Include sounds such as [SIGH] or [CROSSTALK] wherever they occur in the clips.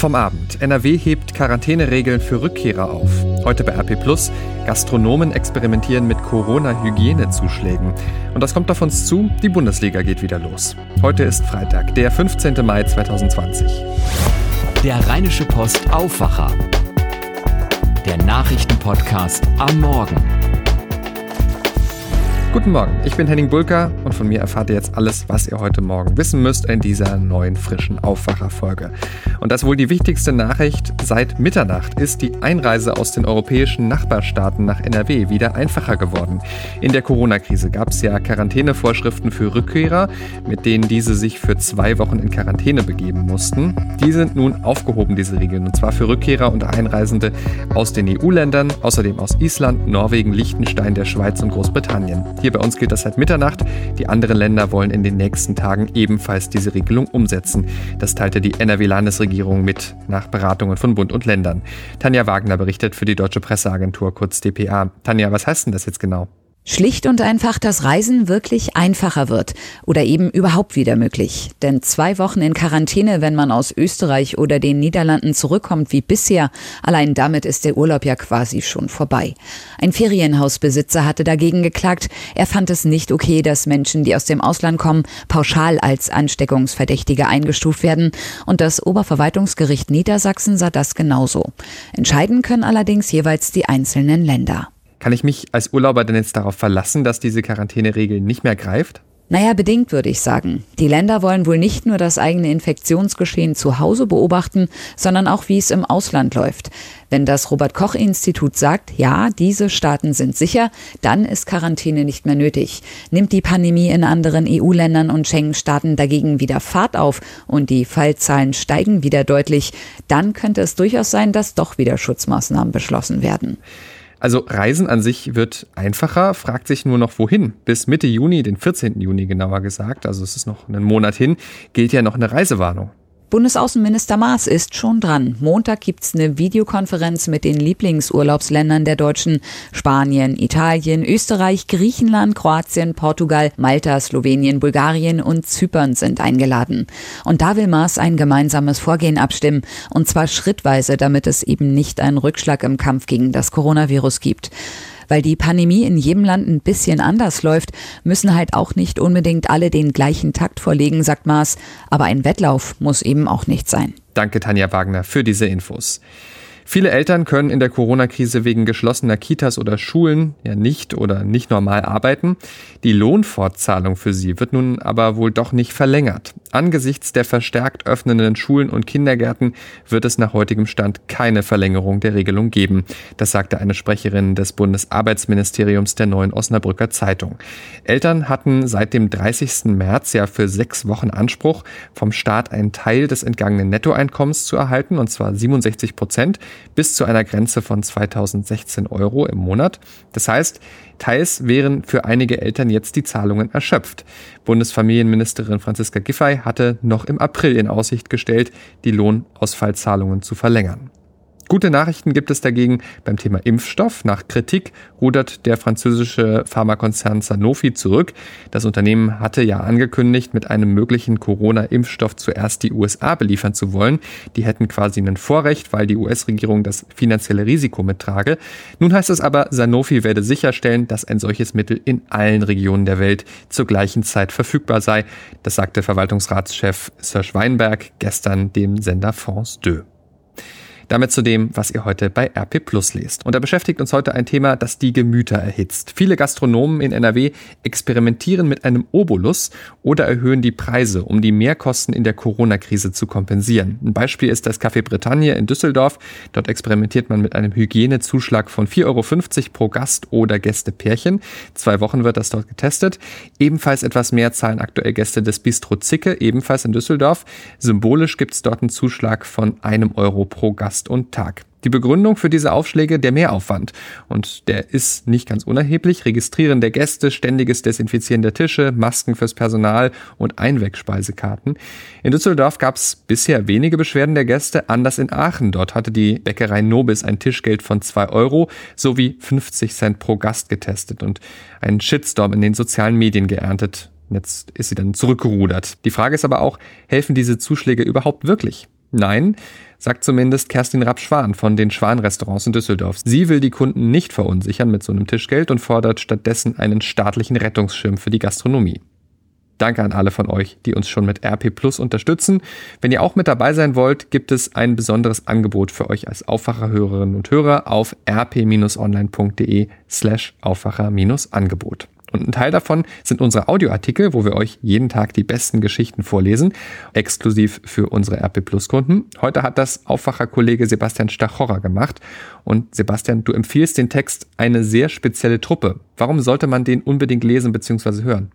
Vom Abend. NRW hebt Quarantäneregeln für Rückkehrer auf. Heute bei RP Plus. Gastronomen experimentieren mit Corona-Hygienezuschlägen. Und das kommt auf uns zu, die Bundesliga geht wieder los. Heute ist Freitag, der 15. Mai 2020. Der Rheinische Post Aufwacher. Der Nachrichtenpodcast am Morgen. Guten Morgen, ich bin Henning Bulka und von mir erfahrt ihr jetzt alles, was ihr heute Morgen wissen müsst in dieser neuen frischen Aufwacherfolge. Und das wohl die wichtigste Nachricht seit Mitternacht ist die Einreise aus den europäischen Nachbarstaaten nach NRW wieder einfacher geworden. In der Corona-Krise gab es ja Quarantänevorschriften für Rückkehrer, mit denen diese sich für zwei Wochen in Quarantäne begeben mussten. Die sind nun aufgehoben, diese Regeln, und zwar für Rückkehrer und Einreisende aus den EU-Ländern, außerdem aus Island, Norwegen, Liechtenstein, der Schweiz und Großbritannien. Hier bei uns gilt das seit Mitternacht. Die anderen Länder wollen in den nächsten Tagen ebenfalls diese Regelung umsetzen. Das teilte die NRW-Landesregierung mit nach Beratungen von Bund und Ländern. Tanja Wagner berichtet für die Deutsche Presseagentur kurz DPA. Tanja, was heißt denn das jetzt genau? Schlicht und einfach, dass Reisen wirklich einfacher wird oder eben überhaupt wieder möglich. Denn zwei Wochen in Quarantäne, wenn man aus Österreich oder den Niederlanden zurückkommt wie bisher, allein damit ist der Urlaub ja quasi schon vorbei. Ein Ferienhausbesitzer hatte dagegen geklagt. Er fand es nicht okay, dass Menschen, die aus dem Ausland kommen, pauschal als Ansteckungsverdächtige eingestuft werden. Und das Oberverwaltungsgericht Niedersachsen sah das genauso. Entscheiden können allerdings jeweils die einzelnen Länder. Kann ich mich als Urlauber denn jetzt darauf verlassen, dass diese Quarantäneregel nicht mehr greift? Naja, bedingt würde ich sagen. Die Länder wollen wohl nicht nur das eigene Infektionsgeschehen zu Hause beobachten, sondern auch, wie es im Ausland läuft. Wenn das Robert Koch Institut sagt, ja, diese Staaten sind sicher, dann ist Quarantäne nicht mehr nötig. Nimmt die Pandemie in anderen EU-Ländern und Schengen-Staaten dagegen wieder Fahrt auf und die Fallzahlen steigen wieder deutlich, dann könnte es durchaus sein, dass doch wieder Schutzmaßnahmen beschlossen werden. Also Reisen an sich wird einfacher, fragt sich nur noch wohin. Bis Mitte Juni, den 14. Juni genauer gesagt, also es ist noch einen Monat hin, gilt ja noch eine Reisewarnung. Bundesaußenminister Maas ist schon dran. Montag gibt's eine Videokonferenz mit den Lieblingsurlaubsländern der Deutschen. Spanien, Italien, Österreich, Griechenland, Kroatien, Portugal, Malta, Slowenien, Bulgarien und Zypern sind eingeladen. Und da will Maas ein gemeinsames Vorgehen abstimmen. Und zwar schrittweise, damit es eben nicht einen Rückschlag im Kampf gegen das Coronavirus gibt. Weil die Pandemie in jedem Land ein bisschen anders läuft, müssen halt auch nicht unbedingt alle den gleichen Takt vorlegen, sagt Maas. Aber ein Wettlauf muss eben auch nicht sein. Danke, Tanja Wagner, für diese Infos. Viele Eltern können in der Corona-Krise wegen geschlossener Kitas oder Schulen ja nicht oder nicht normal arbeiten. Die Lohnfortzahlung für sie wird nun aber wohl doch nicht verlängert. Angesichts der verstärkt öffnenden Schulen und Kindergärten wird es nach heutigem Stand keine Verlängerung der Regelung geben. Das sagte eine Sprecherin des Bundesarbeitsministeriums der neuen Osnabrücker Zeitung. Eltern hatten seit dem 30. März ja für sechs Wochen Anspruch, vom Staat einen Teil des entgangenen Nettoeinkommens zu erhalten, und zwar 67 Prozent bis zu einer Grenze von 2016 Euro im Monat. Das heißt, teils wären für einige Eltern jetzt die Zahlungen erschöpft. Bundesfamilienministerin Franziska Giffey hatte noch im April in Aussicht gestellt, die Lohnausfallzahlungen zu verlängern. Gute Nachrichten gibt es dagegen beim Thema Impfstoff. Nach Kritik rudert der französische Pharmakonzern Sanofi zurück. Das Unternehmen hatte ja angekündigt, mit einem möglichen Corona-Impfstoff zuerst die USA beliefern zu wollen. Die hätten quasi ein Vorrecht, weil die US-Regierung das finanzielle Risiko mittrage. Nun heißt es aber, Sanofi werde sicherstellen, dass ein solches Mittel in allen Regionen der Welt zur gleichen Zeit verfügbar sei. Das sagte Verwaltungsratschef Serge Weinberg gestern dem Sender France 2. Damit zu dem, was ihr heute bei RP Plus lest. Und da beschäftigt uns heute ein Thema, das die Gemüter erhitzt. Viele Gastronomen in NRW experimentieren mit einem Obolus oder erhöhen die Preise, um die Mehrkosten in der Corona-Krise zu kompensieren. Ein Beispiel ist das Café Bretagne in Düsseldorf. Dort experimentiert man mit einem Hygienezuschlag von 4,50 Euro pro Gast oder Gästepärchen. Zwei Wochen wird das dort getestet. Ebenfalls etwas mehr zahlen aktuell Gäste des Bistro Zicke, ebenfalls in Düsseldorf. Symbolisch gibt es dort einen Zuschlag von einem Euro pro Gast Gast und Tag. Die Begründung für diese Aufschläge der Mehraufwand. Und der ist nicht ganz unerheblich. Registrieren der Gäste, ständiges Desinfizieren der Tische, Masken fürs Personal und Einwegspeisekarten. In Düsseldorf gab es bisher wenige Beschwerden der Gäste, anders in Aachen. Dort hatte die Bäckerei Nobis ein Tischgeld von zwei Euro sowie 50 Cent pro Gast getestet und einen Shitstorm in den sozialen Medien geerntet. Jetzt ist sie dann zurückgerudert. Die Frage ist aber auch, helfen diese Zuschläge überhaupt wirklich? Nein, sagt zumindest Kerstin Rapp-Schwan von den Schwan-Restaurants in Düsseldorf. Sie will die Kunden nicht verunsichern mit so einem Tischgeld und fordert stattdessen einen staatlichen Rettungsschirm für die Gastronomie. Danke an alle von euch, die uns schon mit RP Plus unterstützen. Wenn ihr auch mit dabei sein wollt, gibt es ein besonderes Angebot für euch als Aufwacherhörerinnen und Hörer auf rp-online.de slash Aufwacher-Angebot. Und ein Teil davon sind unsere Audioartikel, wo wir euch jeden Tag die besten Geschichten vorlesen, exklusiv für unsere RP Plus Kunden. Heute hat das Aufwacherkollege Sebastian Stachorra gemacht. Und Sebastian, du empfiehlst den Text eine sehr spezielle Truppe. Warum sollte man den unbedingt lesen bzw. hören?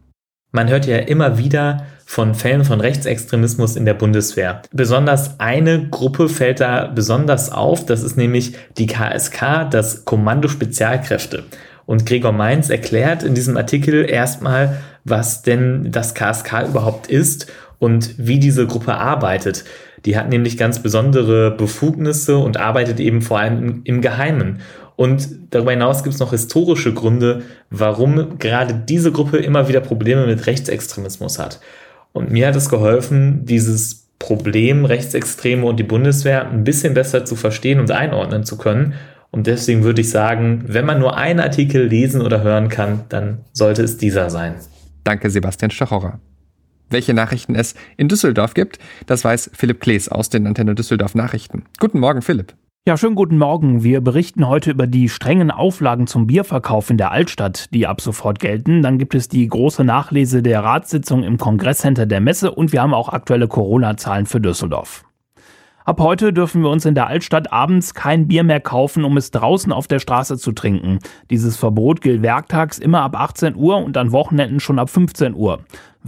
Man hört ja immer wieder von Fällen von Rechtsextremismus in der Bundeswehr. Besonders eine Gruppe fällt da besonders auf, das ist nämlich die KSK, das Kommando Spezialkräfte. Und Gregor Mainz erklärt in diesem Artikel erstmal, was denn das KSK überhaupt ist und wie diese Gruppe arbeitet. Die hat nämlich ganz besondere Befugnisse und arbeitet eben vor allem im Geheimen. Und darüber hinaus gibt es noch historische Gründe, warum gerade diese Gruppe immer wieder Probleme mit Rechtsextremismus hat. Und mir hat es geholfen, dieses Problem Rechtsextreme und die Bundeswehr ein bisschen besser zu verstehen und einordnen zu können. Und deswegen würde ich sagen, wenn man nur einen Artikel lesen oder hören kann, dann sollte es dieser sein. Danke, Sebastian Stachorra. Welche Nachrichten es in Düsseldorf gibt, das weiß Philipp Klees aus den Antenne Düsseldorf Nachrichten. Guten Morgen, Philipp. Ja, schönen guten Morgen. Wir berichten heute über die strengen Auflagen zum Bierverkauf in der Altstadt, die ab sofort gelten. Dann gibt es die große Nachlese der Ratssitzung im Kongresscenter der Messe und wir haben auch aktuelle Corona-Zahlen für Düsseldorf. Ab heute dürfen wir uns in der Altstadt abends kein Bier mehr kaufen, um es draußen auf der Straße zu trinken. Dieses Verbot gilt werktags immer ab 18 Uhr und an Wochenenden schon ab 15 Uhr.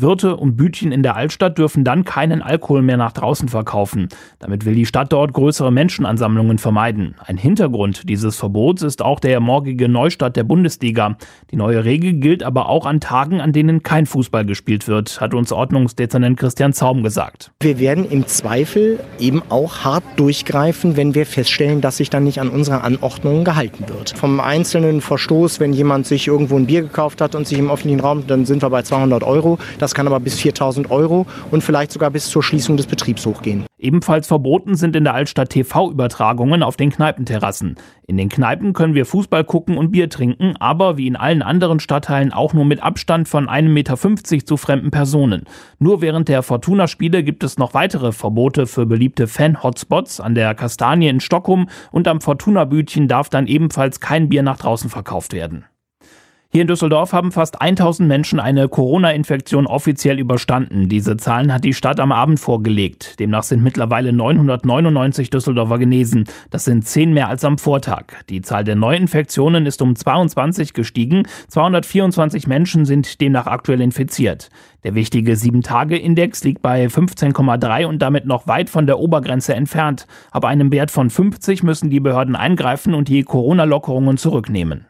Wirte und Bütchen in der Altstadt dürfen dann keinen Alkohol mehr nach draußen verkaufen. Damit will die Stadt dort größere Menschenansammlungen vermeiden. Ein Hintergrund dieses Verbots ist auch der morgige Neustart der Bundesliga. Die neue Regel gilt aber auch an Tagen, an denen kein Fußball gespielt wird, hat uns Ordnungsdezernent Christian Zaum gesagt. Wir werden im Zweifel eben auch hart durchgreifen, wenn wir feststellen, dass sich dann nicht an unsere Anordnungen gehalten wird. Vom einzelnen Verstoß, wenn jemand sich irgendwo ein Bier gekauft hat und sich im öffentlichen Raum, dann sind wir bei 200 Euro. Das das kann aber bis 4000 Euro und vielleicht sogar bis zur Schließung des Betriebs hochgehen. Ebenfalls verboten sind in der Altstadt TV-Übertragungen auf den Kneipenterrassen. In den Kneipen können wir Fußball gucken und Bier trinken, aber wie in allen anderen Stadtteilen auch nur mit Abstand von 1,50 Meter zu fremden Personen. Nur während der Fortuna-Spiele gibt es noch weitere Verbote für beliebte Fan-Hotspots. An der Kastanie in Stockholm und am Fortuna-Bütchen darf dann ebenfalls kein Bier nach draußen verkauft werden. Hier in Düsseldorf haben fast 1000 Menschen eine Corona-Infektion offiziell überstanden. Diese Zahlen hat die Stadt am Abend vorgelegt. Demnach sind mittlerweile 999 Düsseldorfer genesen. Das sind 10 mehr als am Vortag. Die Zahl der Neuinfektionen ist um 22 gestiegen. 224 Menschen sind demnach aktuell infiziert. Der wichtige 7-Tage-Index liegt bei 15,3 und damit noch weit von der Obergrenze entfernt. Ab einem Wert von 50 müssen die Behörden eingreifen und die Corona-Lockerungen zurücknehmen.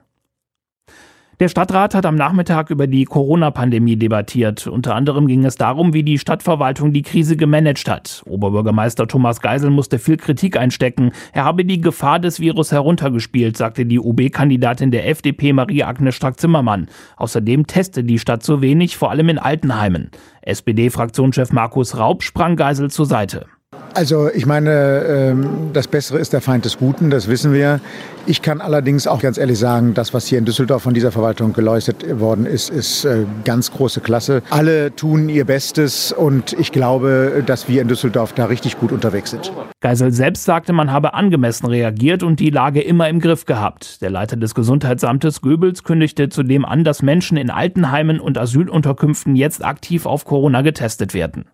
Der Stadtrat hat am Nachmittag über die Corona-Pandemie debattiert. Unter anderem ging es darum, wie die Stadtverwaltung die Krise gemanagt hat. Oberbürgermeister Thomas Geisel musste viel Kritik einstecken. Er habe die Gefahr des Virus heruntergespielt, sagte die UB-Kandidatin der FDP Marie-Agnes Strack-Zimmermann. Außerdem teste die Stadt zu wenig, vor allem in Altenheimen. SPD-Fraktionschef Markus Raub sprang Geisel zur Seite. Also ich meine, ähm, das Bessere ist der Feind des Guten, das wissen wir. Ich kann allerdings auch ganz ehrlich sagen, das, was hier in Düsseldorf von dieser Verwaltung geleistet worden ist, ist äh, ganz große Klasse. Alle tun ihr Bestes und ich glaube, dass wir in Düsseldorf da richtig gut unterwegs sind. Geisel selbst sagte, man habe angemessen reagiert und die Lage immer im Griff gehabt. Der Leiter des Gesundheitsamtes Goebbels kündigte zudem an, dass Menschen in Altenheimen und Asylunterkünften jetzt aktiv auf Corona getestet werden.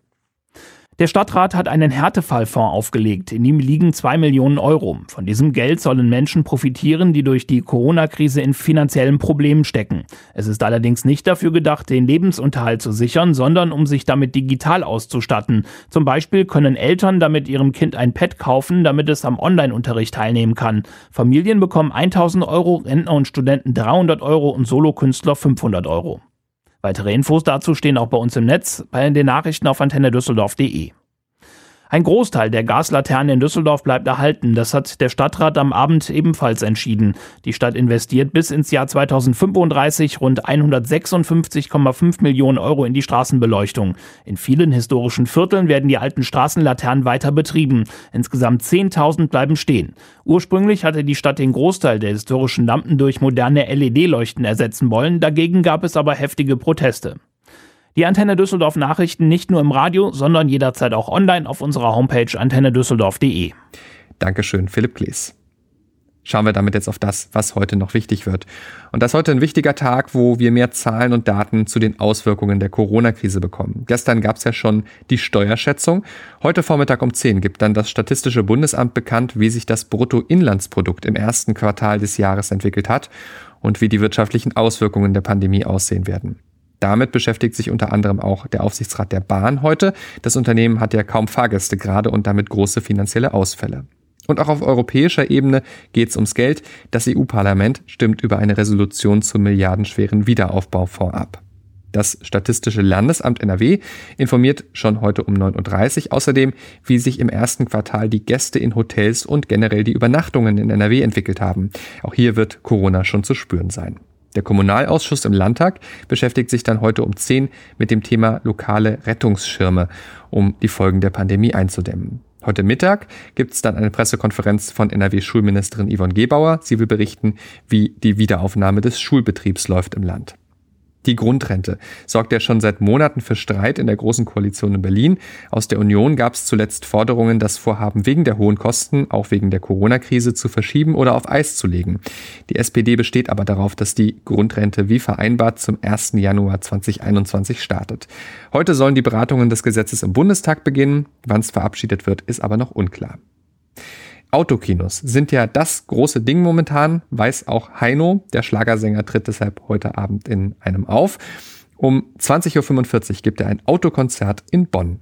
Der Stadtrat hat einen Härtefallfonds aufgelegt, in dem liegen zwei Millionen Euro. Von diesem Geld sollen Menschen profitieren, die durch die Corona-Krise in finanziellen Problemen stecken. Es ist allerdings nicht dafür gedacht, den Lebensunterhalt zu sichern, sondern um sich damit digital auszustatten. Zum Beispiel können Eltern damit ihrem Kind ein Pad kaufen, damit es am Online-Unterricht teilnehmen kann. Familien bekommen 1000 Euro, Rentner und Studenten 300 Euro und Solokünstler 500 Euro. Weitere Infos dazu stehen auch bei uns im Netz bei den Nachrichten auf antennedüsseldorf.de. Ein Großteil der Gaslaternen in Düsseldorf bleibt erhalten. Das hat der Stadtrat am Abend ebenfalls entschieden. Die Stadt investiert bis ins Jahr 2035 rund 156,5 Millionen Euro in die Straßenbeleuchtung. In vielen historischen Vierteln werden die alten Straßenlaternen weiter betrieben. Insgesamt 10.000 bleiben stehen. Ursprünglich hatte die Stadt den Großteil der historischen Lampen durch moderne LED-Leuchten ersetzen wollen. Dagegen gab es aber heftige Proteste. Die Antenne Düsseldorf Nachrichten nicht nur im Radio, sondern jederzeit auch online auf unserer Homepage antennedüsseldorf.de. Dankeschön, Philipp Klees. Schauen wir damit jetzt auf das, was heute noch wichtig wird. Und das ist heute ein wichtiger Tag, wo wir mehr Zahlen und Daten zu den Auswirkungen der Corona-Krise bekommen. Gestern gab es ja schon die Steuerschätzung. Heute Vormittag um 10 gibt dann das Statistische Bundesamt bekannt, wie sich das Bruttoinlandsprodukt im ersten Quartal des Jahres entwickelt hat und wie die wirtschaftlichen Auswirkungen der Pandemie aussehen werden. Damit beschäftigt sich unter anderem auch der Aufsichtsrat der Bahn heute. Das Unternehmen hat ja kaum Fahrgäste gerade und damit große finanzielle Ausfälle. Und auch auf europäischer Ebene geht es ums Geld. Das EU-Parlament stimmt über eine Resolution zum milliardenschweren Wiederaufbaufonds ab. Das Statistische Landesamt NRW informiert schon heute um 9.30 Uhr außerdem, wie sich im ersten Quartal die Gäste in Hotels und generell die Übernachtungen in NRW entwickelt haben. Auch hier wird Corona schon zu spüren sein. Der Kommunalausschuss im Landtag beschäftigt sich dann heute um 10 mit dem Thema lokale Rettungsschirme, um die Folgen der Pandemie einzudämmen. Heute Mittag gibt es dann eine Pressekonferenz von NRW-Schulministerin Yvonne Gebauer. Sie will berichten, wie die Wiederaufnahme des Schulbetriebs läuft im Land. Die Grundrente sorgt ja schon seit Monaten für Streit in der Großen Koalition in Berlin. Aus der Union gab es zuletzt Forderungen, das Vorhaben wegen der hohen Kosten, auch wegen der Corona-Krise, zu verschieben oder auf Eis zu legen. Die SPD besteht aber darauf, dass die Grundrente wie vereinbart zum 1. Januar 2021 startet. Heute sollen die Beratungen des Gesetzes im Bundestag beginnen. Wann es verabschiedet wird, ist aber noch unklar. Autokinos sind ja das große Ding momentan, weiß auch Heino. Der Schlagersänger tritt deshalb heute Abend in einem auf. Um 20.45 Uhr gibt er ein Autokonzert in Bonn.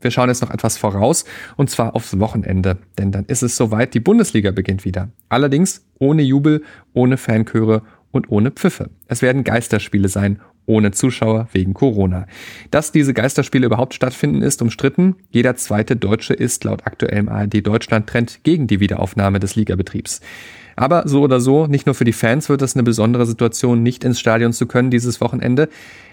Wir schauen jetzt noch etwas voraus, und zwar aufs Wochenende, denn dann ist es soweit, die Bundesliga beginnt wieder. Allerdings ohne Jubel, ohne Fanchöre und ohne Pfiffe. Es werden Geisterspiele sein ohne Zuschauer wegen Corona. Dass diese Geisterspiele überhaupt stattfinden, ist umstritten. Jeder zweite Deutsche ist laut aktuellem ARD Deutschland Trend gegen die Wiederaufnahme des Ligabetriebs. Aber so oder so, nicht nur für die Fans wird es eine besondere Situation, nicht ins Stadion zu können dieses Wochenende.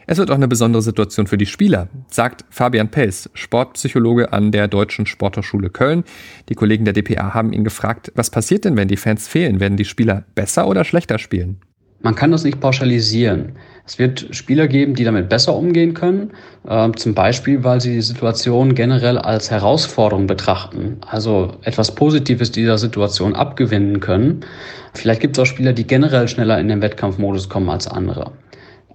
Es wird auch eine besondere Situation für die Spieler, sagt Fabian Pels, Sportpsychologe an der Deutschen Sporthochschule Köln. Die Kollegen der DPA haben ihn gefragt, was passiert denn, wenn die Fans fehlen? Werden die Spieler besser oder schlechter spielen? Man kann das nicht pauschalisieren. Es wird Spieler geben, die damit besser umgehen können, äh, zum Beispiel, weil sie die Situation generell als Herausforderung betrachten, also etwas Positives dieser Situation abgewinnen können. Vielleicht gibt es auch Spieler, die generell schneller in den Wettkampfmodus kommen als andere.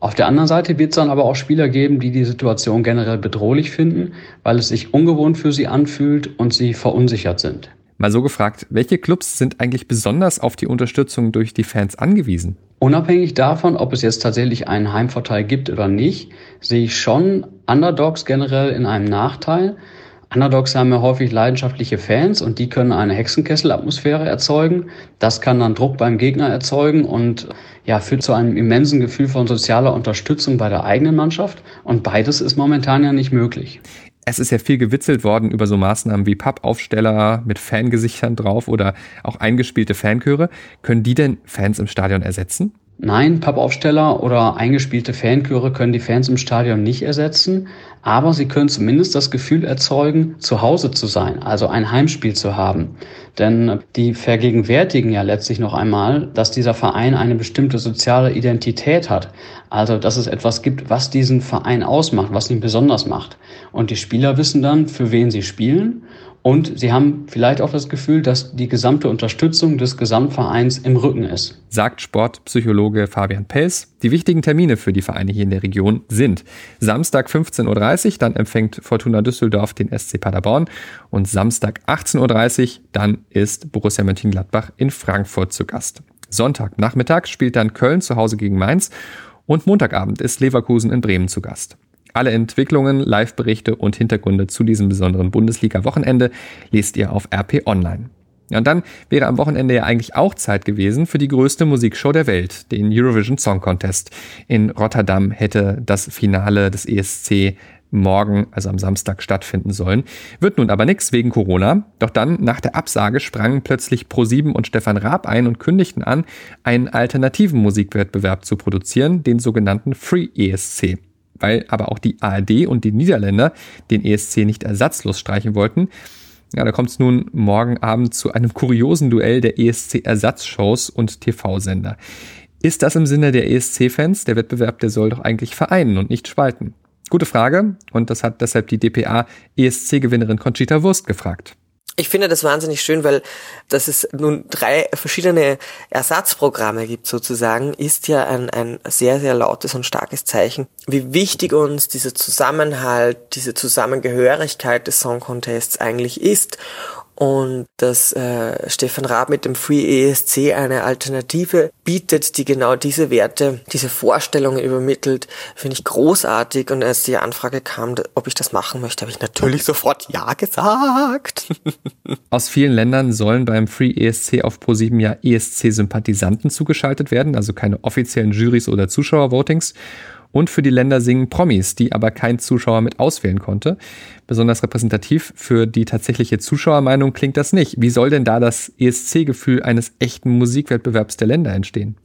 Auf der anderen Seite wird es dann aber auch Spieler geben, die die Situation generell bedrohlich finden, weil es sich ungewohnt für sie anfühlt und sie verunsichert sind. Mal so gefragt, welche Clubs sind eigentlich besonders auf die Unterstützung durch die Fans angewiesen? Unabhängig davon, ob es jetzt tatsächlich einen Heimvorteil gibt oder nicht, sehe ich schon Underdogs generell in einem Nachteil. Underdogs haben ja häufig leidenschaftliche Fans und die können eine Hexenkessel-Atmosphäre erzeugen. Das kann dann Druck beim Gegner erzeugen und ja, führt zu einem immensen Gefühl von sozialer Unterstützung bei der eigenen Mannschaft. Und beides ist momentan ja nicht möglich. Es ist ja viel gewitzelt worden über so Maßnahmen wie Pappaufsteller mit Fangesichtern drauf oder auch eingespielte Fanchöre. Können die denn Fans im Stadion ersetzen? Nein, Pappaufsteller oder eingespielte Fanchöre können die Fans im Stadion nicht ersetzen, aber sie können zumindest das Gefühl erzeugen, zu Hause zu sein, also ein Heimspiel zu haben. Denn die vergegenwärtigen ja letztlich noch einmal, dass dieser Verein eine bestimmte soziale Identität hat. Also, dass es etwas gibt, was diesen Verein ausmacht, was ihn besonders macht. Und die Spieler wissen dann, für wen sie spielen und sie haben vielleicht auch das Gefühl, dass die gesamte Unterstützung des Gesamtvereins im Rücken ist. Sagt Sportpsychologe Fabian Pels. Die wichtigen Termine für die Vereine hier in der Region sind Samstag 15.30 Uhr, dann empfängt Fortuna Düsseldorf den SC Paderborn und Samstag 18.30 Uhr, dann ist Borussia Mönchengladbach in Frankfurt zu Gast. Sonntagnachmittag spielt dann Köln zu Hause gegen Mainz und Montagabend ist Leverkusen in Bremen zu Gast. Alle Entwicklungen, Live-Berichte und Hintergründe zu diesem besonderen Bundesliga-Wochenende lest ihr auf RP Online. Ja, und dann wäre am Wochenende ja eigentlich auch Zeit gewesen für die größte Musikshow der Welt, den Eurovision Song Contest. In Rotterdam hätte das Finale des ESC morgen, also am Samstag, stattfinden sollen. Wird nun aber nichts wegen Corona. Doch dann, nach der Absage, sprangen plötzlich Pro7 und Stefan Raab ein und kündigten an, einen alternativen Musikwettbewerb zu produzieren, den sogenannten Free ESC. Weil aber auch die ARD und die Niederländer den ESC nicht ersatzlos streichen wollten, ja, da kommt es nun morgen Abend zu einem kuriosen Duell der ESC-Ersatzshows und TV-Sender. Ist das im Sinne der ESC-Fans? Der Wettbewerb, der soll doch eigentlich vereinen und nicht spalten. Gute Frage und das hat deshalb die DPA ESC-Gewinnerin Conchita Wurst gefragt. Ich finde das wahnsinnig schön, weil dass es nun drei verschiedene Ersatzprogramme gibt sozusagen, ist ja ein, ein sehr, sehr lautes und starkes Zeichen, wie wichtig uns dieser Zusammenhalt, diese Zusammengehörigkeit des Song Contests eigentlich ist und dass äh, Stefan Raab mit dem Free ESC eine Alternative bietet, die genau diese Werte, diese Vorstellungen übermittelt, finde ich großartig. Und als die Anfrage kam, ob ich das machen möchte, habe ich natürlich sofort Ja gesagt. [LAUGHS] Aus vielen Ländern sollen beim Free ESC auf Pro7 ja ESC-Sympathisanten zugeschaltet werden, also keine offiziellen Juries oder Zuschauervotings und für die Länder singen Promis, die aber kein Zuschauer mit auswählen konnte. Besonders repräsentativ für die tatsächliche Zuschauermeinung klingt das nicht. Wie soll denn da das ESC-Gefühl eines echten Musikwettbewerbs der Länder entstehen?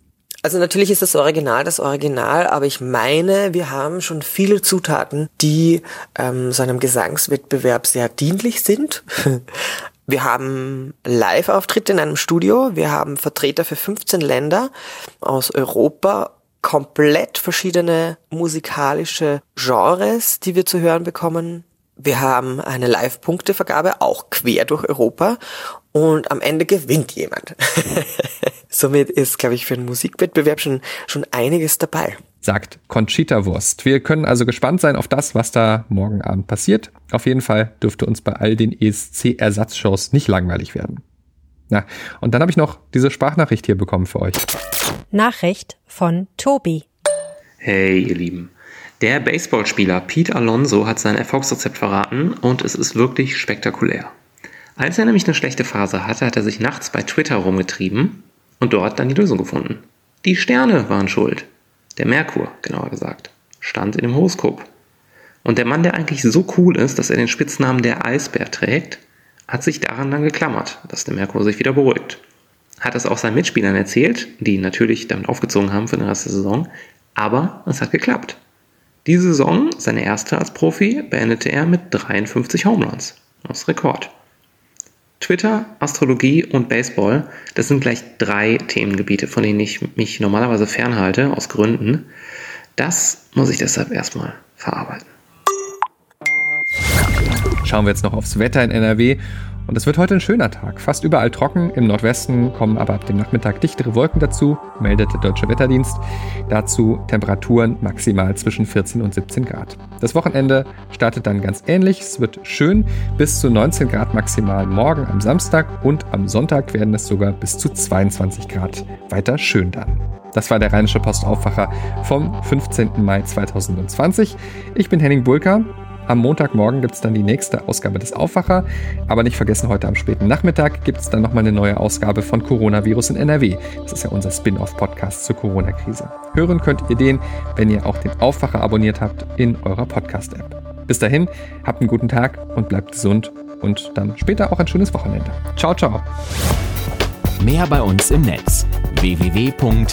Also natürlich ist das Original das Original, aber ich meine, wir haben schon viele Zutaten, die ähm, so einem Gesangswettbewerb sehr dienlich sind. [LAUGHS] Wir haben Live-Auftritte in einem Studio, wir haben Vertreter für 15 Länder aus Europa komplett verschiedene musikalische Genres, die wir zu hören bekommen. Wir haben eine Live-Punktevergabe, auch quer durch Europa. Und am Ende gewinnt jemand. [LAUGHS] Somit ist, glaube ich, für einen Musikwettbewerb schon, schon einiges dabei. Sagt Conchita Wurst. Wir können also gespannt sein auf das, was da morgen Abend passiert. Auf jeden Fall dürfte uns bei all den ESC-Ersatzshows nicht langweilig werden. Ja, und dann habe ich noch diese Sprachnachricht hier bekommen für euch. Nachricht von Tobi. Hey, ihr Lieben. Der Baseballspieler Pete Alonso hat sein Erfolgsrezept verraten und es ist wirklich spektakulär. Als er nämlich eine schlechte Phase hatte, hat er sich nachts bei Twitter rumgetrieben und dort dann die Lösung gefunden. Die Sterne waren schuld. Der Merkur, genauer gesagt, stand in dem Horoskop. Und der Mann, der eigentlich so cool ist, dass er den Spitznamen der Eisbär trägt, hat sich daran dann geklammert, dass der Merkur sich wieder beruhigt hat es auch seinen Mitspielern erzählt, die natürlich damit aufgezogen haben für den Rest der Saison, aber es hat geklappt. Diese Saison, seine erste als Profi, beendete er mit 53 Homeruns. Das ist Rekord. Twitter, Astrologie und Baseball, das sind gleich drei Themengebiete, von denen ich mich normalerweise fernhalte, aus Gründen. Das muss ich deshalb erstmal verarbeiten. Schauen wir jetzt noch aufs Wetter in NRW. Und es wird heute ein schöner Tag. Fast überall trocken. Im Nordwesten kommen aber ab dem Nachmittag dichtere Wolken dazu, meldet der Deutsche Wetterdienst. Dazu Temperaturen maximal zwischen 14 und 17 Grad. Das Wochenende startet dann ganz ähnlich. Es wird schön bis zu 19 Grad maximal morgen am Samstag und am Sonntag werden es sogar bis zu 22 Grad. Weiter schön dann. Das war der Rheinische Postaufwacher vom 15. Mai 2020. Ich bin Henning Bulka. Am Montagmorgen gibt es dann die nächste Ausgabe des Aufwacher. Aber nicht vergessen, heute am späten Nachmittag gibt es dann nochmal eine neue Ausgabe von Coronavirus in NRW. Das ist ja unser Spin-off-Podcast zur Corona-Krise. Hören könnt ihr den, wenn ihr auch den Aufwacher abonniert habt in eurer Podcast-App. Bis dahin, habt einen guten Tag und bleibt gesund und dann später auch ein schönes Wochenende. Ciao, ciao. Mehr bei uns im Netz www.rp-online.de